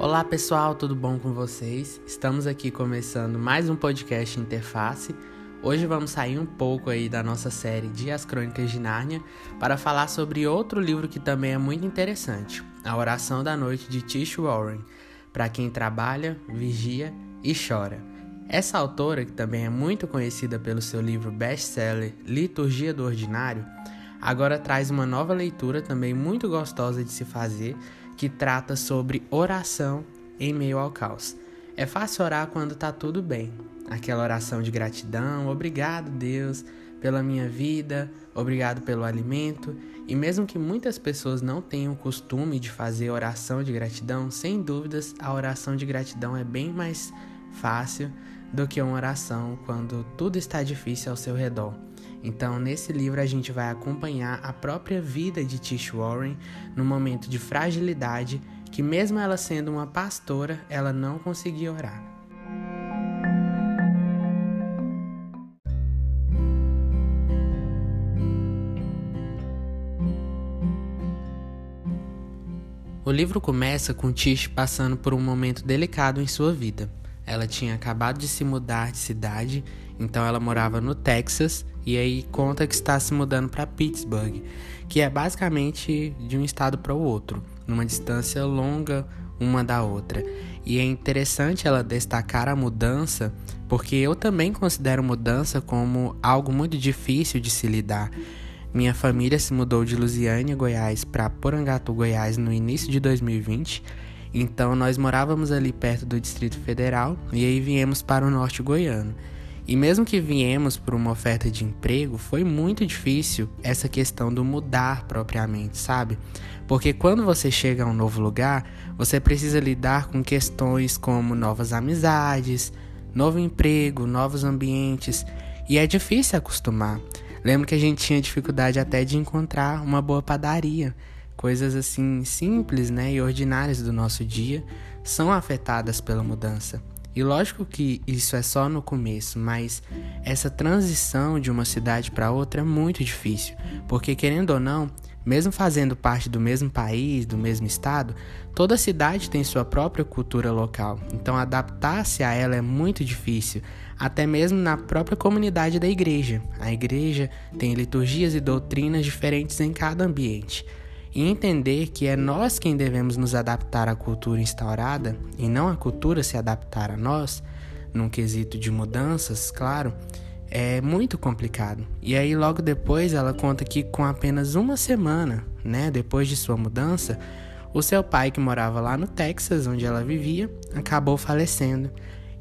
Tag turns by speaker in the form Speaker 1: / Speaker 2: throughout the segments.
Speaker 1: Olá pessoal, tudo bom com vocês? Estamos aqui começando mais um podcast Interface. Hoje vamos sair um pouco aí da nossa série de As Crônicas de Nárnia para falar sobre outro livro que também é muito interessante, A Oração da Noite de Tish Warren, para quem trabalha, vigia e chora. Essa autora, que também é muito conhecida pelo seu livro best-seller Liturgia do Ordinário, agora traz uma nova leitura também muito gostosa de se fazer que trata sobre oração em meio ao caos. É fácil orar quando tá tudo bem. Aquela oração de gratidão, obrigado Deus pela minha vida, obrigado pelo alimento. E mesmo que muitas pessoas não tenham costume de fazer oração de gratidão, sem dúvidas a oração de gratidão é bem mais fácil do que uma oração quando tudo está difícil ao seu redor. Então, nesse livro, a gente vai acompanhar a própria vida de Tish Warren no momento de fragilidade que, mesmo ela sendo uma pastora, ela não conseguia orar. O livro começa com Tish passando por um momento delicado em sua vida. Ela tinha acabado de se mudar de cidade, então ela morava no Texas e aí conta que está se mudando para Pittsburgh, que é basicamente de um estado para o outro, numa distância longa uma da outra. E é interessante ela destacar a mudança, porque eu também considero mudança como algo muito difícil de se lidar. Minha família se mudou de Lusiânia, Goiás, para Porangatu, Goiás, no início de 2020. Então nós morávamos ali perto do Distrito Federal e aí viemos para o norte goiano. E mesmo que viemos por uma oferta de emprego, foi muito difícil essa questão do mudar propriamente, sabe? Porque quando você chega a um novo lugar, você precisa lidar com questões como novas amizades, novo emprego, novos ambientes, e é difícil acostumar. Lembro que a gente tinha dificuldade até de encontrar uma boa padaria. Coisas assim simples, né, e ordinárias do nosso dia são afetadas pela mudança. E lógico que isso é só no começo, mas essa transição de uma cidade para outra é muito difícil, porque querendo ou não, mesmo fazendo parte do mesmo país, do mesmo estado, toda cidade tem sua própria cultura local. Então adaptar-se a ela é muito difícil, até mesmo na própria comunidade da igreja. A igreja tem liturgias e doutrinas diferentes em cada ambiente e entender que é nós quem devemos nos adaptar à cultura instaurada e não a cultura se adaptar a nós, num quesito de mudanças, claro, é muito complicado. E aí logo depois ela conta que com apenas uma semana, né, depois de sua mudança, o seu pai que morava lá no Texas, onde ela vivia, acabou falecendo.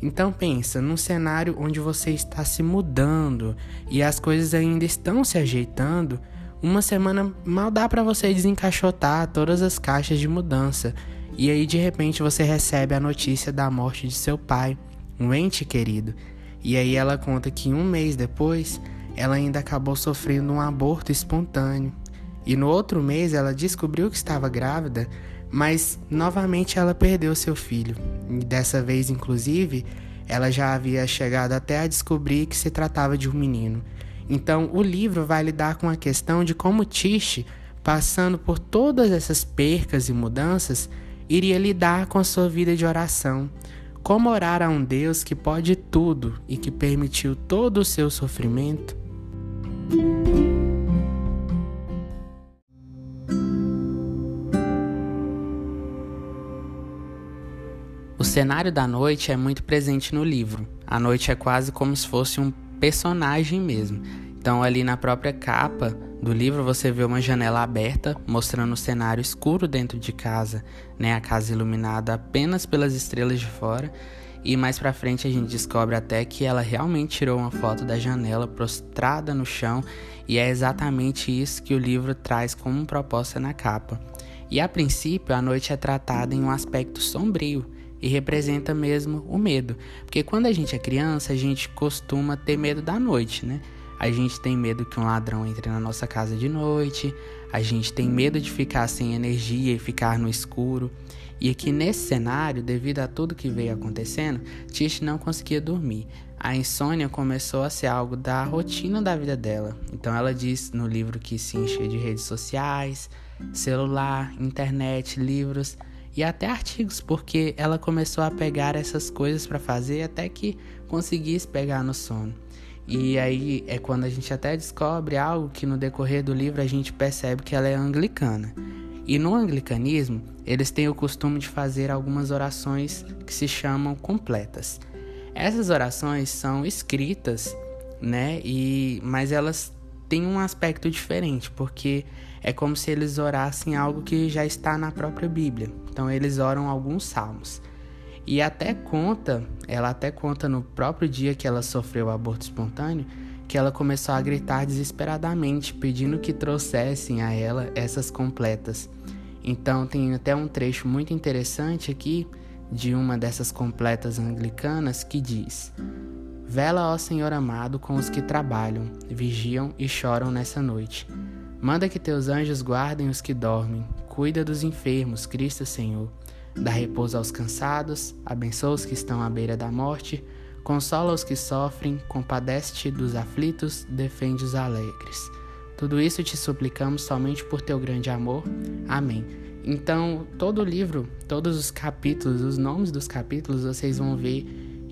Speaker 1: Então pensa, num cenário onde você está se mudando e as coisas ainda estão se ajeitando, uma semana mal dá para você desencaixotar todas as caixas de mudança. E aí de repente você recebe a notícia da morte de seu pai, um ente querido. E aí ela conta que um mês depois, ela ainda acabou sofrendo um aborto espontâneo. E no outro mês ela descobriu que estava grávida, mas novamente ela perdeu seu filho. E dessa vez, inclusive, ela já havia chegado até a descobrir que se tratava de um menino. Então, o livro vai lidar com a questão de como Tish, passando por todas essas percas e mudanças, iria lidar com a sua vida de oração. Como orar a um Deus que pode tudo e que permitiu todo o seu sofrimento? O cenário da noite é muito presente no livro. A noite é quase como se fosse um personagem mesmo. Então, ali na própria capa do livro, você vê uma janela aberta mostrando o cenário escuro dentro de casa, né? A casa iluminada apenas pelas estrelas de fora. E mais pra frente a gente descobre até que ela realmente tirou uma foto da janela prostrada no chão, e é exatamente isso que o livro traz como proposta na capa. E a princípio, a noite é tratada em um aspecto sombrio e representa mesmo o medo, porque quando a gente é criança, a gente costuma ter medo da noite, né? A gente tem medo que um ladrão entre na nossa casa de noite, a gente tem medo de ficar sem energia e ficar no escuro. E aqui nesse cenário, devido a tudo que veio acontecendo, Tish não conseguia dormir. A insônia começou a ser algo da rotina da vida dela. Então ela diz no livro que se enchia de redes sociais, celular, internet, livros e até artigos, porque ela começou a pegar essas coisas para fazer até que conseguisse pegar no sono. E aí é quando a gente até descobre algo que no decorrer do livro a gente percebe que ela é anglicana. E no anglicanismo, eles têm o costume de fazer algumas orações que se chamam completas. Essas orações são escritas, né? E mas elas têm um aspecto diferente, porque é como se eles orassem algo que já está na própria Bíblia. Então eles oram alguns salmos. E até conta, ela até conta no próprio dia que ela sofreu o aborto espontâneo, que ela começou a gritar desesperadamente, pedindo que trouxessem a ela essas completas. Então tem até um trecho muito interessante aqui de uma dessas completas anglicanas que diz: Vela, ó Senhor amado, com os que trabalham, vigiam e choram nessa noite. Manda que teus anjos guardem os que dormem, cuida dos enfermos, Cristo Senhor. Dá repouso aos cansados, abençoa os que estão à beira da morte, consola os que sofrem, compadece-te dos aflitos, defende os alegres. Tudo isso te suplicamos somente por teu grande amor. Amém. Então, todo o livro, todos os capítulos, os nomes dos capítulos, vocês vão ver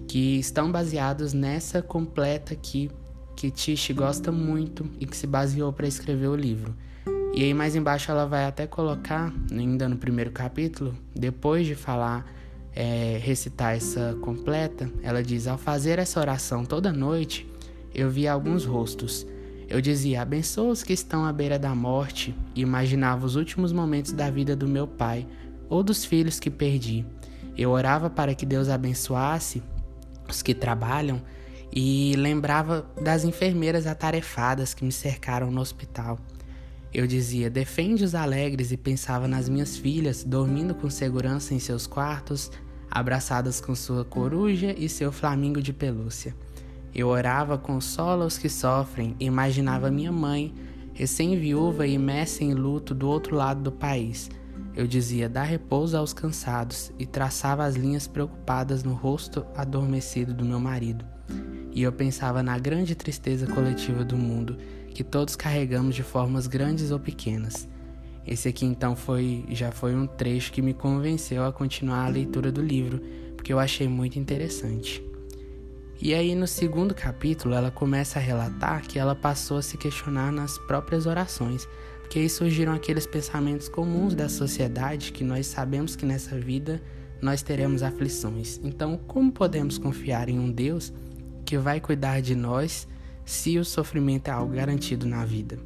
Speaker 1: que estão baseados nessa completa aqui que Tish gosta muito e que se baseou para escrever o livro. E aí mais embaixo ela vai até colocar, ainda no primeiro capítulo, depois de falar, é, recitar essa completa, ela diz: Ao fazer essa oração toda noite, eu vi alguns rostos. Eu dizia: Abençoa os que estão à beira da morte, e imaginava os últimos momentos da vida do meu pai ou dos filhos que perdi. Eu orava para que Deus abençoasse os que trabalham e lembrava das enfermeiras atarefadas que me cercaram no hospital. Eu dizia: defende os alegres e pensava nas minhas filhas dormindo com segurança em seus quartos, abraçadas com sua coruja e seu flamingo de pelúcia. Eu orava consola os que sofrem e imaginava minha mãe, recém-viúva e imersa em luto do outro lado do país. Eu dizia: dá repouso aos cansados e traçava as linhas preocupadas no rosto adormecido do meu marido. E eu pensava na grande tristeza coletiva do mundo que todos carregamos de formas grandes ou pequenas. Esse aqui então foi já foi um trecho que me convenceu a continuar a leitura do livro, porque eu achei muito interessante. E aí no segundo capítulo ela começa a relatar que ela passou a se questionar nas próprias orações, porque aí surgiram aqueles pensamentos comuns da sociedade que nós sabemos que nessa vida nós teremos aflições. Então, como podemos confiar em um Deus que vai cuidar de nós se o sofrimento é algo garantido na vida.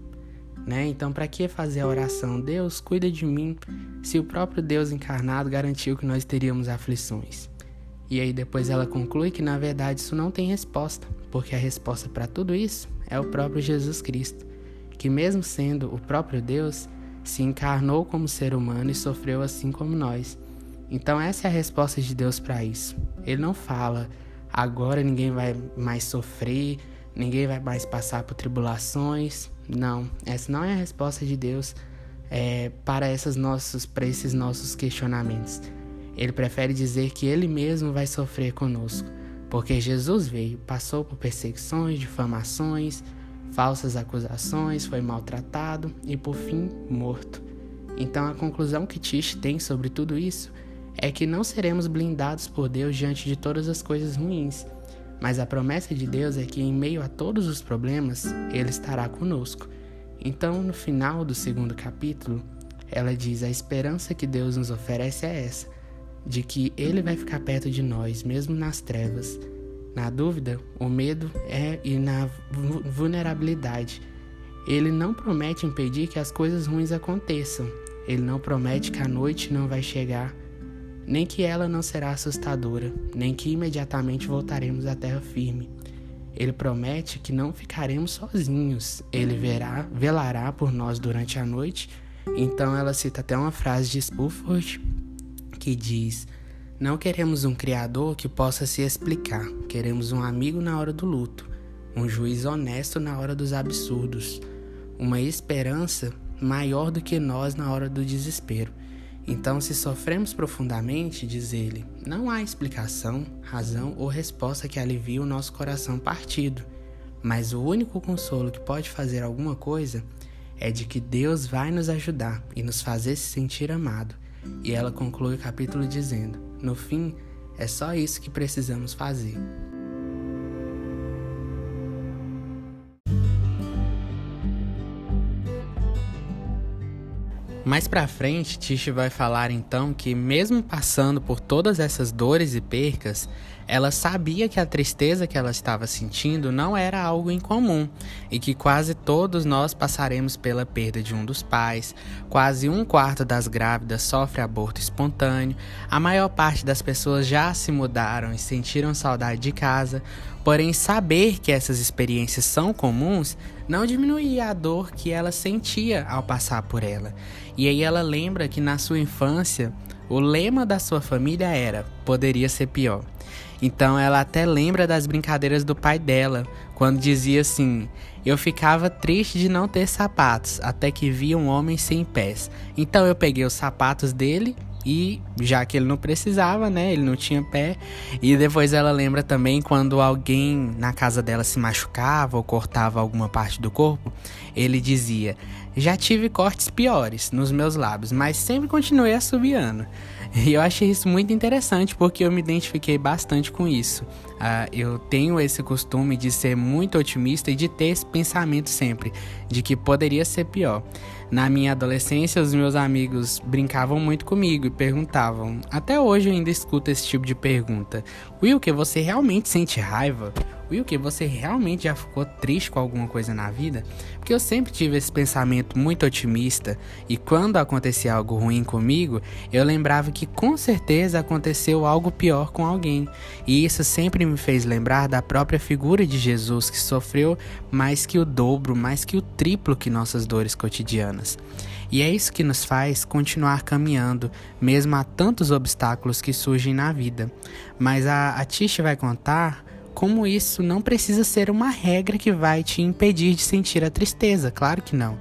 Speaker 1: Né? Então, para que fazer a oração? Deus, cuida de mim, se o próprio Deus encarnado garantiu que nós teríamos aflições. E aí depois ela conclui que na verdade isso não tem resposta, porque a resposta para tudo isso é o próprio Jesus Cristo, que mesmo sendo o próprio Deus, se encarnou como ser humano e sofreu assim como nós. Então essa é a resposta de Deus para isso. Ele não fala agora ninguém vai mais sofrer, ninguém vai mais passar por tribulações. Não, essa não é a resposta de Deus é, para, essas para esses nossos questionamentos. Ele prefere dizer que Ele mesmo vai sofrer conosco, porque Jesus veio, passou por perseguições, difamações, falsas acusações, foi maltratado e por fim morto. Então a conclusão que Tish tem sobre tudo isso é que não seremos blindados por Deus diante de todas as coisas ruins mas a promessa de Deus é que, em meio a todos os problemas, Ele estará conosco. Então, no final do segundo capítulo, ela diz: a esperança que Deus nos oferece é essa, de que Ele vai ficar perto de nós, mesmo nas trevas. Na dúvida, o medo é e na vulnerabilidade. Ele não promete impedir que as coisas ruins aconteçam. Ele não promete que a noite não vai chegar nem que ela não será assustadora, nem que imediatamente voltaremos à terra firme. Ele promete que não ficaremos sozinhos, ele verá, velará por nós durante a noite. Então ela cita até uma frase de Spuford que diz: Não queremos um criador que possa se explicar, queremos um amigo na hora do luto, um juiz honesto na hora dos absurdos, uma esperança maior do que nós na hora do desespero. Então, se sofremos profundamente, diz ele, não há explicação, razão ou resposta que alivie o nosso coração partido, mas o único consolo que pode fazer alguma coisa é de que Deus vai nos ajudar e nos fazer se sentir amado, E ela conclui o capítulo dizendo: No fim, é só isso que precisamos fazer. Mais pra frente, Tish vai falar então que, mesmo passando por todas essas dores e percas, ela sabia que a tristeza que ela estava sentindo não era algo incomum e que quase todos nós passaremos pela perda de um dos pais, quase um quarto das grávidas sofre aborto espontâneo, a maior parte das pessoas já se mudaram e sentiram saudade de casa, porém, saber que essas experiências são comuns não diminuía a dor que ela sentia ao passar por ela. E aí ela lembra que na sua infância o lema da sua família era: poderia ser pior. Então ela até lembra das brincadeiras do pai dela, quando dizia assim: Eu ficava triste de não ter sapatos, até que vi um homem sem pés. Então eu peguei os sapatos dele e já que ele não precisava, né? Ele não tinha pé. E depois ela lembra também quando alguém na casa dela se machucava ou cortava alguma parte do corpo, ele dizia: Já tive cortes piores nos meus lábios, mas sempre continuei assobiando. E eu achei isso muito interessante porque eu me identifiquei bastante com isso. Uh, eu tenho esse costume de ser muito otimista e de ter esse pensamento sempre de que poderia ser pior. Na minha adolescência, os meus amigos brincavam muito comigo e perguntavam. Até hoje eu ainda escuto esse tipo de pergunta. Will, que você realmente sente raiva? Will, que você realmente já ficou triste com alguma coisa na vida? Porque eu sempre tive esse pensamento muito otimista e quando acontecia algo ruim comigo, eu lembrava que com certeza aconteceu algo pior com alguém. E isso sempre me fez lembrar da própria figura de Jesus que sofreu mais que o dobro, mais que o triplo que nossas dores cotidianas. E é isso que nos faz continuar caminhando, mesmo há tantos obstáculos que surgem na vida. Mas a, a Tish vai contar como isso não precisa ser uma regra que vai te impedir de sentir a tristeza, claro que não.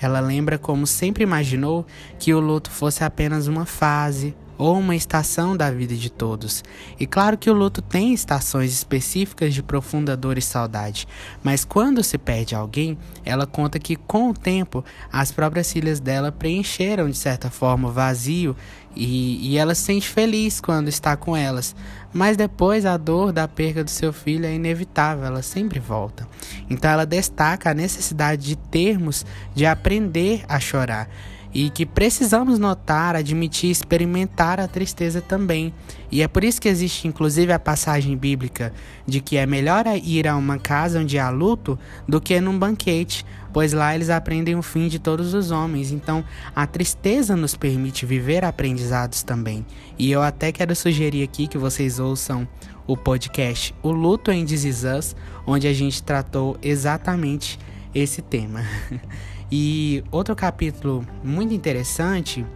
Speaker 1: Ela lembra como sempre imaginou que o luto fosse apenas uma fase, ou uma estação da vida de todos. E claro que o luto tem estações específicas de profunda dor e saudade, mas quando se perde alguém, ela conta que com o tempo as próprias filhas dela preencheram de certa forma o vazio e, e ela se sente feliz quando está com elas. Mas depois a dor da perda do seu filho é inevitável, ela sempre volta. Então ela destaca a necessidade de termos de aprender a chorar e que precisamos notar, admitir, experimentar a tristeza também. E é por isso que existe inclusive a passagem bíblica de que é melhor ir a uma casa onde há luto do que num banquete, pois lá eles aprendem o fim de todos os homens. Então, a tristeza nos permite viver aprendizados também. E eu até quero sugerir aqui que vocês ouçam o podcast O Luto em This onde a gente tratou exatamente esse tema. E outro capítulo muito interessante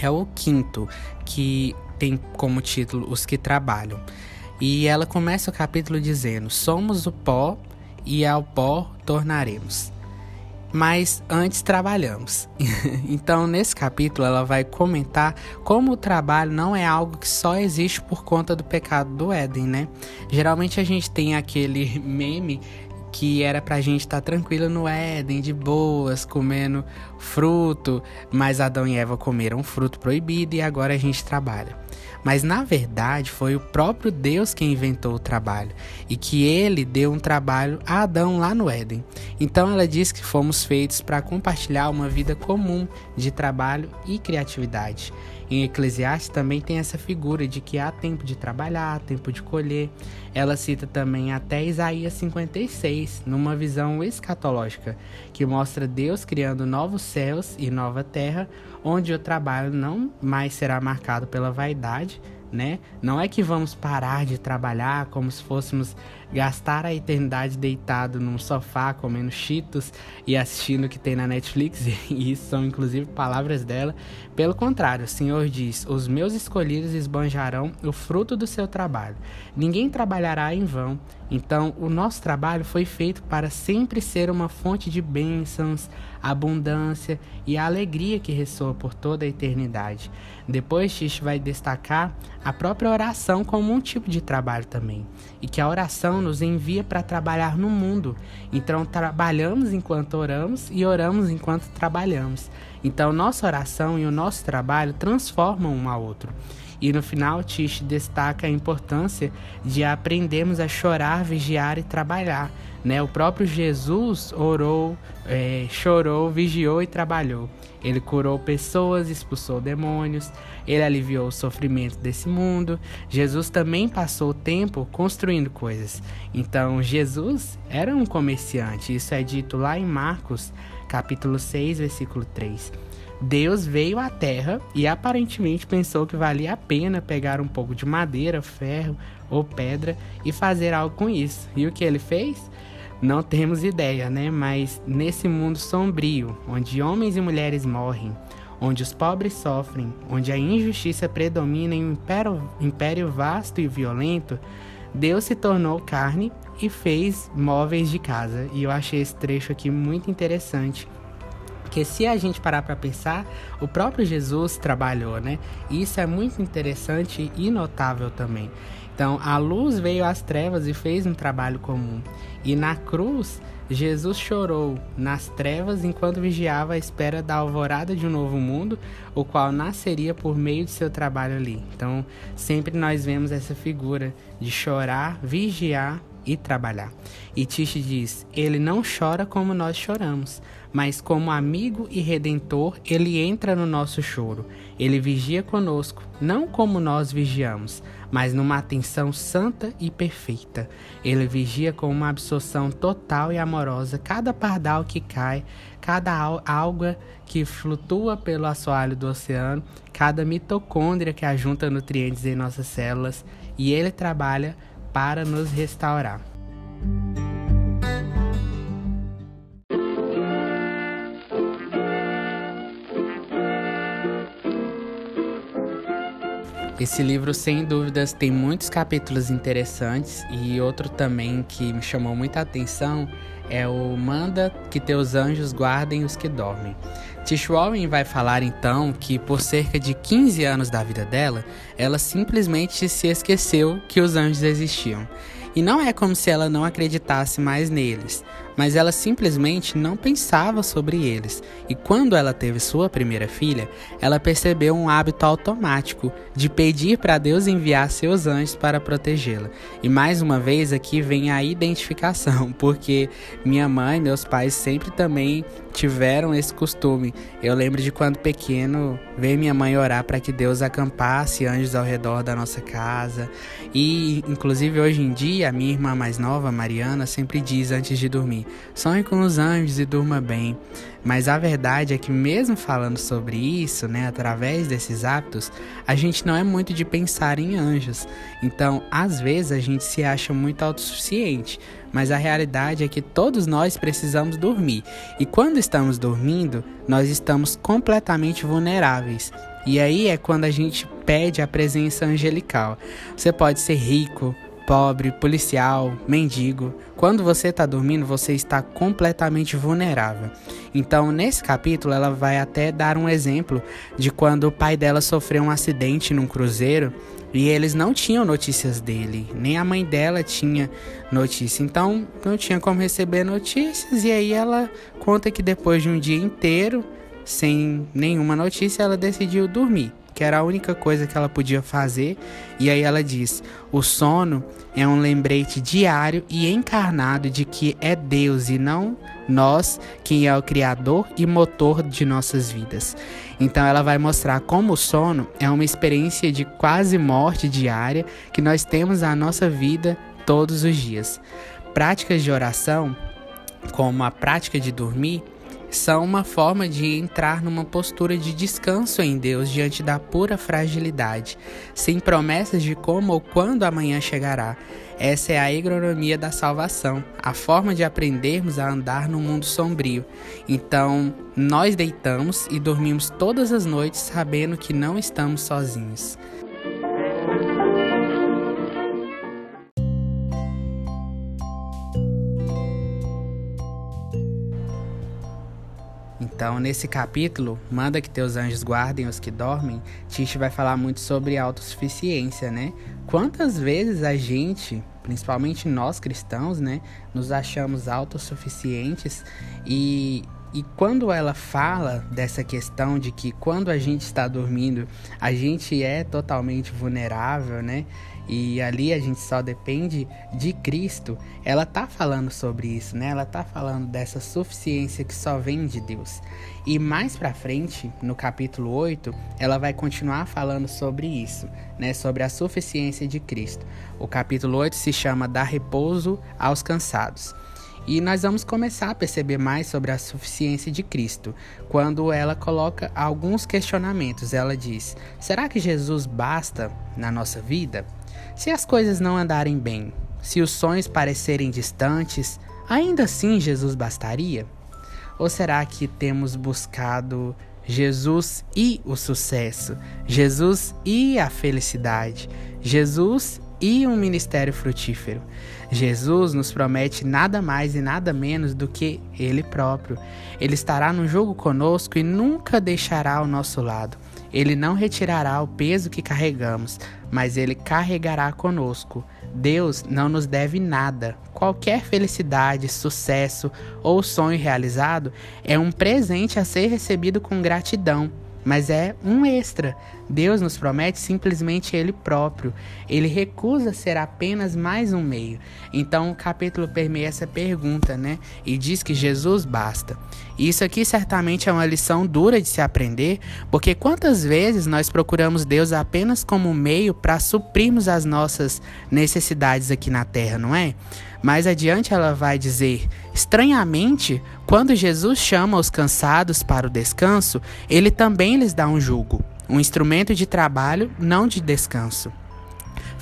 Speaker 1: é o quinto, que tem como título Os que Trabalham. E ela começa o capítulo dizendo: Somos o pó e ao pó tornaremos. Mas antes trabalhamos. então, nesse capítulo, ela vai comentar como o trabalho não é algo que só existe por conta do pecado do Éden, né? Geralmente a gente tem aquele meme que era pra gente estar tá tranquilo no Éden, de boas, comendo fruto, mas Adão e Eva comeram fruto proibido e agora a gente trabalha. Mas na verdade foi o próprio Deus quem inventou o trabalho e que ele deu um trabalho a Adão lá no Éden. Então ela diz que fomos feitos para compartilhar uma vida comum de trabalho e criatividade. Em Eclesiastes também tem essa figura de que há tempo de trabalhar, tempo de colher. Ela cita também até Isaías 56, numa visão escatológica, que mostra Deus criando novos céus e nova terra, onde o trabalho não mais será marcado pela vaidade, né? Não é que vamos parar de trabalhar como se fôssemos gastar a eternidade deitado num sofá comendo cheetos e assistindo o que tem na Netflix, e isso são inclusive palavras dela. Pelo contrário, o Senhor diz: Os meus escolhidos esbanjarão o fruto do seu trabalho. Ninguém trabalhará em vão. Então, o nosso trabalho foi feito para sempre ser uma fonte de bênçãos, abundância e alegria que ressoa por toda a eternidade. Depois, Tish vai destacar a própria oração como um tipo de trabalho também, e que a oração nos envia para trabalhar no mundo. Então trabalhamos enquanto oramos e oramos enquanto trabalhamos. Então nossa oração e o nosso trabalho transformam um ao outro. E no final, Tish destaca a importância de aprendermos a chorar, vigiar e trabalhar. Né? O próprio Jesus orou, é, chorou, vigiou e trabalhou. Ele curou pessoas, expulsou demônios, ele aliviou o sofrimento desse mundo. Jesus também passou tempo construindo coisas. Então, Jesus era um comerciante. Isso é dito lá em Marcos, capítulo 6, versículo 3. Deus veio à terra e aparentemente pensou que valia a pena pegar um pouco de madeira, ferro ou pedra e fazer algo com isso. E o que ele fez? Não temos ideia, né? Mas nesse mundo sombrio, onde homens e mulheres morrem, onde os pobres sofrem, onde a injustiça predomina em um império, império vasto e violento, Deus se tornou carne e fez móveis de casa. E eu achei esse trecho aqui muito interessante porque se a gente parar para pensar, o próprio Jesus trabalhou, né? E isso é muito interessante e notável também. Então, a luz veio às trevas e fez um trabalho comum. E na cruz, Jesus chorou nas trevas enquanto vigiava a espera da alvorada de um novo mundo, o qual nasceria por meio de seu trabalho ali. Então, sempre nós vemos essa figura de chorar, vigiar e trabalhar. E Tish diz: Ele não chora como nós choramos, mas como amigo e redentor, ele entra no nosso choro. Ele vigia conosco, não como nós vigiamos, mas numa atenção santa e perfeita. Ele vigia com uma absorção total e amorosa cada pardal que cai, cada alga que flutua pelo assoalho do oceano, cada mitocôndria que ajunta nutrientes em nossas células, e ele trabalha para nos restaurar. Esse livro, sem dúvidas, tem muitos capítulos interessantes e outro também que me chamou muita atenção é o Manda que teus anjos guardem os que dormem. Tish vai falar então que por cerca de 15 anos da vida dela, ela simplesmente se esqueceu que os anjos existiam. E não é como se ela não acreditasse mais neles, mas ela simplesmente não pensava sobre eles. E quando ela teve sua primeira filha, ela percebeu um hábito automático de pedir para Deus enviar seus anjos para protegê-la. E mais uma vez aqui vem a identificação, porque minha mãe e meus pais sempre também tiveram esse costume. Eu lembro de quando pequeno, ver minha mãe orar para que Deus acampasse anjos ao redor da nossa casa. E inclusive hoje em dia, a minha irmã mais nova, Mariana, sempre diz antes de dormir: sonhe com os anjos e durma bem. Mas a verdade é que, mesmo falando sobre isso, né, através desses hábitos, a gente não é muito de pensar em anjos. Então, às vezes, a gente se acha muito autossuficiente, mas a realidade é que todos nós precisamos dormir. E quando estamos dormindo, nós estamos completamente vulneráveis. E aí é quando a gente pede a presença angelical. Você pode ser rico, pobre, policial, mendigo. Quando você está dormindo, você está completamente vulnerável. Então, nesse capítulo, ela vai até dar um exemplo de quando o pai dela sofreu um acidente num cruzeiro e eles não tinham notícias dele, nem a mãe dela tinha notícia. Então, não tinha como receber notícias. E aí ela conta que depois de um dia inteiro sem nenhuma notícia, ela decidiu dormir que era a única coisa que ela podia fazer. E aí ela diz: o sono é um lembrete diário e encarnado de que é Deus e não nós quem é o criador e motor de nossas vidas. Então ela vai mostrar como o sono é uma experiência de quase morte diária que nós temos na nossa vida todos os dias. Práticas de oração, como a prática de dormir, são uma forma de entrar numa postura de descanso em Deus diante da pura fragilidade, sem promessas de como ou quando amanhã chegará. Essa é a agronomia da salvação, a forma de aprendermos a andar no mundo sombrio. Então, nós deitamos e dormimos todas as noites sabendo que não estamos sozinhos. Então, nesse capítulo, manda que teus anjos guardem os que dormem, Tish vai falar muito sobre autossuficiência, né? Quantas vezes a gente principalmente nós cristãos, né, nos achamos autossuficientes e e quando ela fala dessa questão de que quando a gente está dormindo, a gente é totalmente vulnerável, né? E ali a gente só depende de Cristo. Ela tá falando sobre isso, né? Ela tá falando dessa suficiência que só vem de Deus. E mais para frente, no capítulo 8, ela vai continuar falando sobre isso, né? Sobre a suficiência de Cristo. O capítulo 8 se chama Dar repouso aos cansados. E nós vamos começar a perceber mais sobre a suficiência de Cristo, quando ela coloca alguns questionamentos. Ela diz: será que Jesus basta na nossa vida? Se as coisas não andarem bem, se os sonhos parecerem distantes, ainda assim Jesus bastaria? Ou será que temos buscado Jesus e o sucesso, Jesus e a felicidade, Jesus e um ministério frutífero. Jesus nos promete nada mais e nada menos do que Ele próprio. Ele estará no jogo conosco e nunca deixará ao nosso lado. Ele não retirará o peso que carregamos, mas Ele carregará conosco. Deus não nos deve nada. Qualquer felicidade, sucesso ou sonho realizado é um presente a ser recebido com gratidão mas é um extra. Deus nos promete simplesmente Ele próprio. Ele recusa ser apenas mais um meio. Então o capítulo permeia essa pergunta, né? E diz que Jesus basta. Isso aqui certamente é uma lição dura de se aprender, porque quantas vezes nós procuramos Deus apenas como meio para suprirmos as nossas necessidades aqui na terra, não é? Mais adiante ela vai dizer: estranhamente, quando Jesus chama os cansados para o descanso, ele também lhes dá um jugo, um instrumento de trabalho, não de descanso.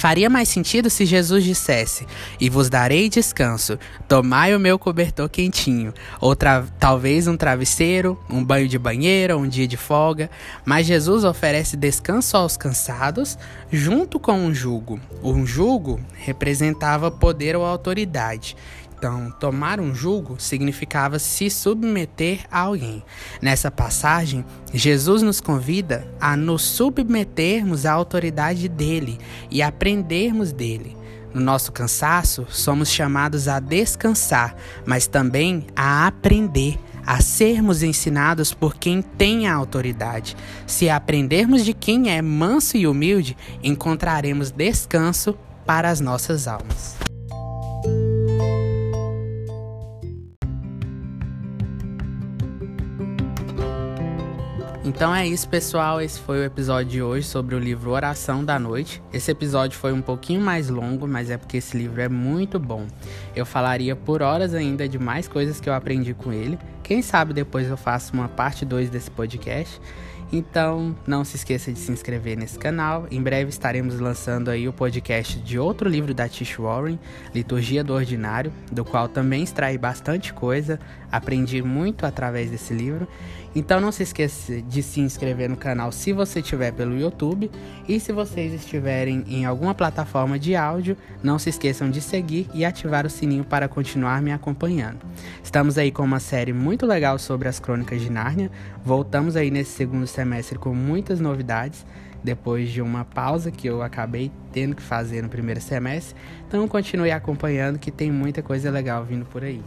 Speaker 1: Faria mais sentido se Jesus dissesse: E vos darei descanso, tomai o meu cobertor quentinho, ou talvez um travesseiro, um banho de banheira, um dia de folga. Mas Jesus oferece descanso aos cansados, junto com um jugo. Um jugo representava poder ou autoridade. Então, tomar um jugo significava se submeter a alguém. Nessa passagem, Jesus nos convida a nos submetermos à autoridade dele e aprendermos dele. No nosso cansaço, somos chamados a descansar, mas também a aprender, a sermos ensinados por quem tem a autoridade. Se aprendermos de quem é manso e humilde, encontraremos descanso para as nossas almas. Então é isso, pessoal. Esse foi o episódio de hoje sobre o livro Oração da Noite. Esse episódio foi um pouquinho mais longo, mas é porque esse livro é muito bom. Eu falaria por horas ainda de mais coisas que eu aprendi com ele. Quem sabe depois eu faço uma parte 2 desse podcast. Então, não se esqueça de se inscrever nesse canal. Em breve estaremos lançando aí o podcast de outro livro da Tish Warren, Liturgia do Ordinário, do qual também extrai bastante coisa. Aprendi muito através desse livro. Então, não se esqueça de se inscrever no canal se você estiver pelo YouTube e se vocês estiverem em alguma plataforma de áudio, não se esqueçam de seguir e ativar o sininho para continuar me acompanhando. Estamos aí com uma série muito legal sobre as Crônicas de Nárnia. Voltamos aí nesse segundo semestre com muitas novidades, depois de uma pausa que eu acabei tendo que fazer no primeiro semestre. Então continue acompanhando que tem muita coisa legal vindo por aí.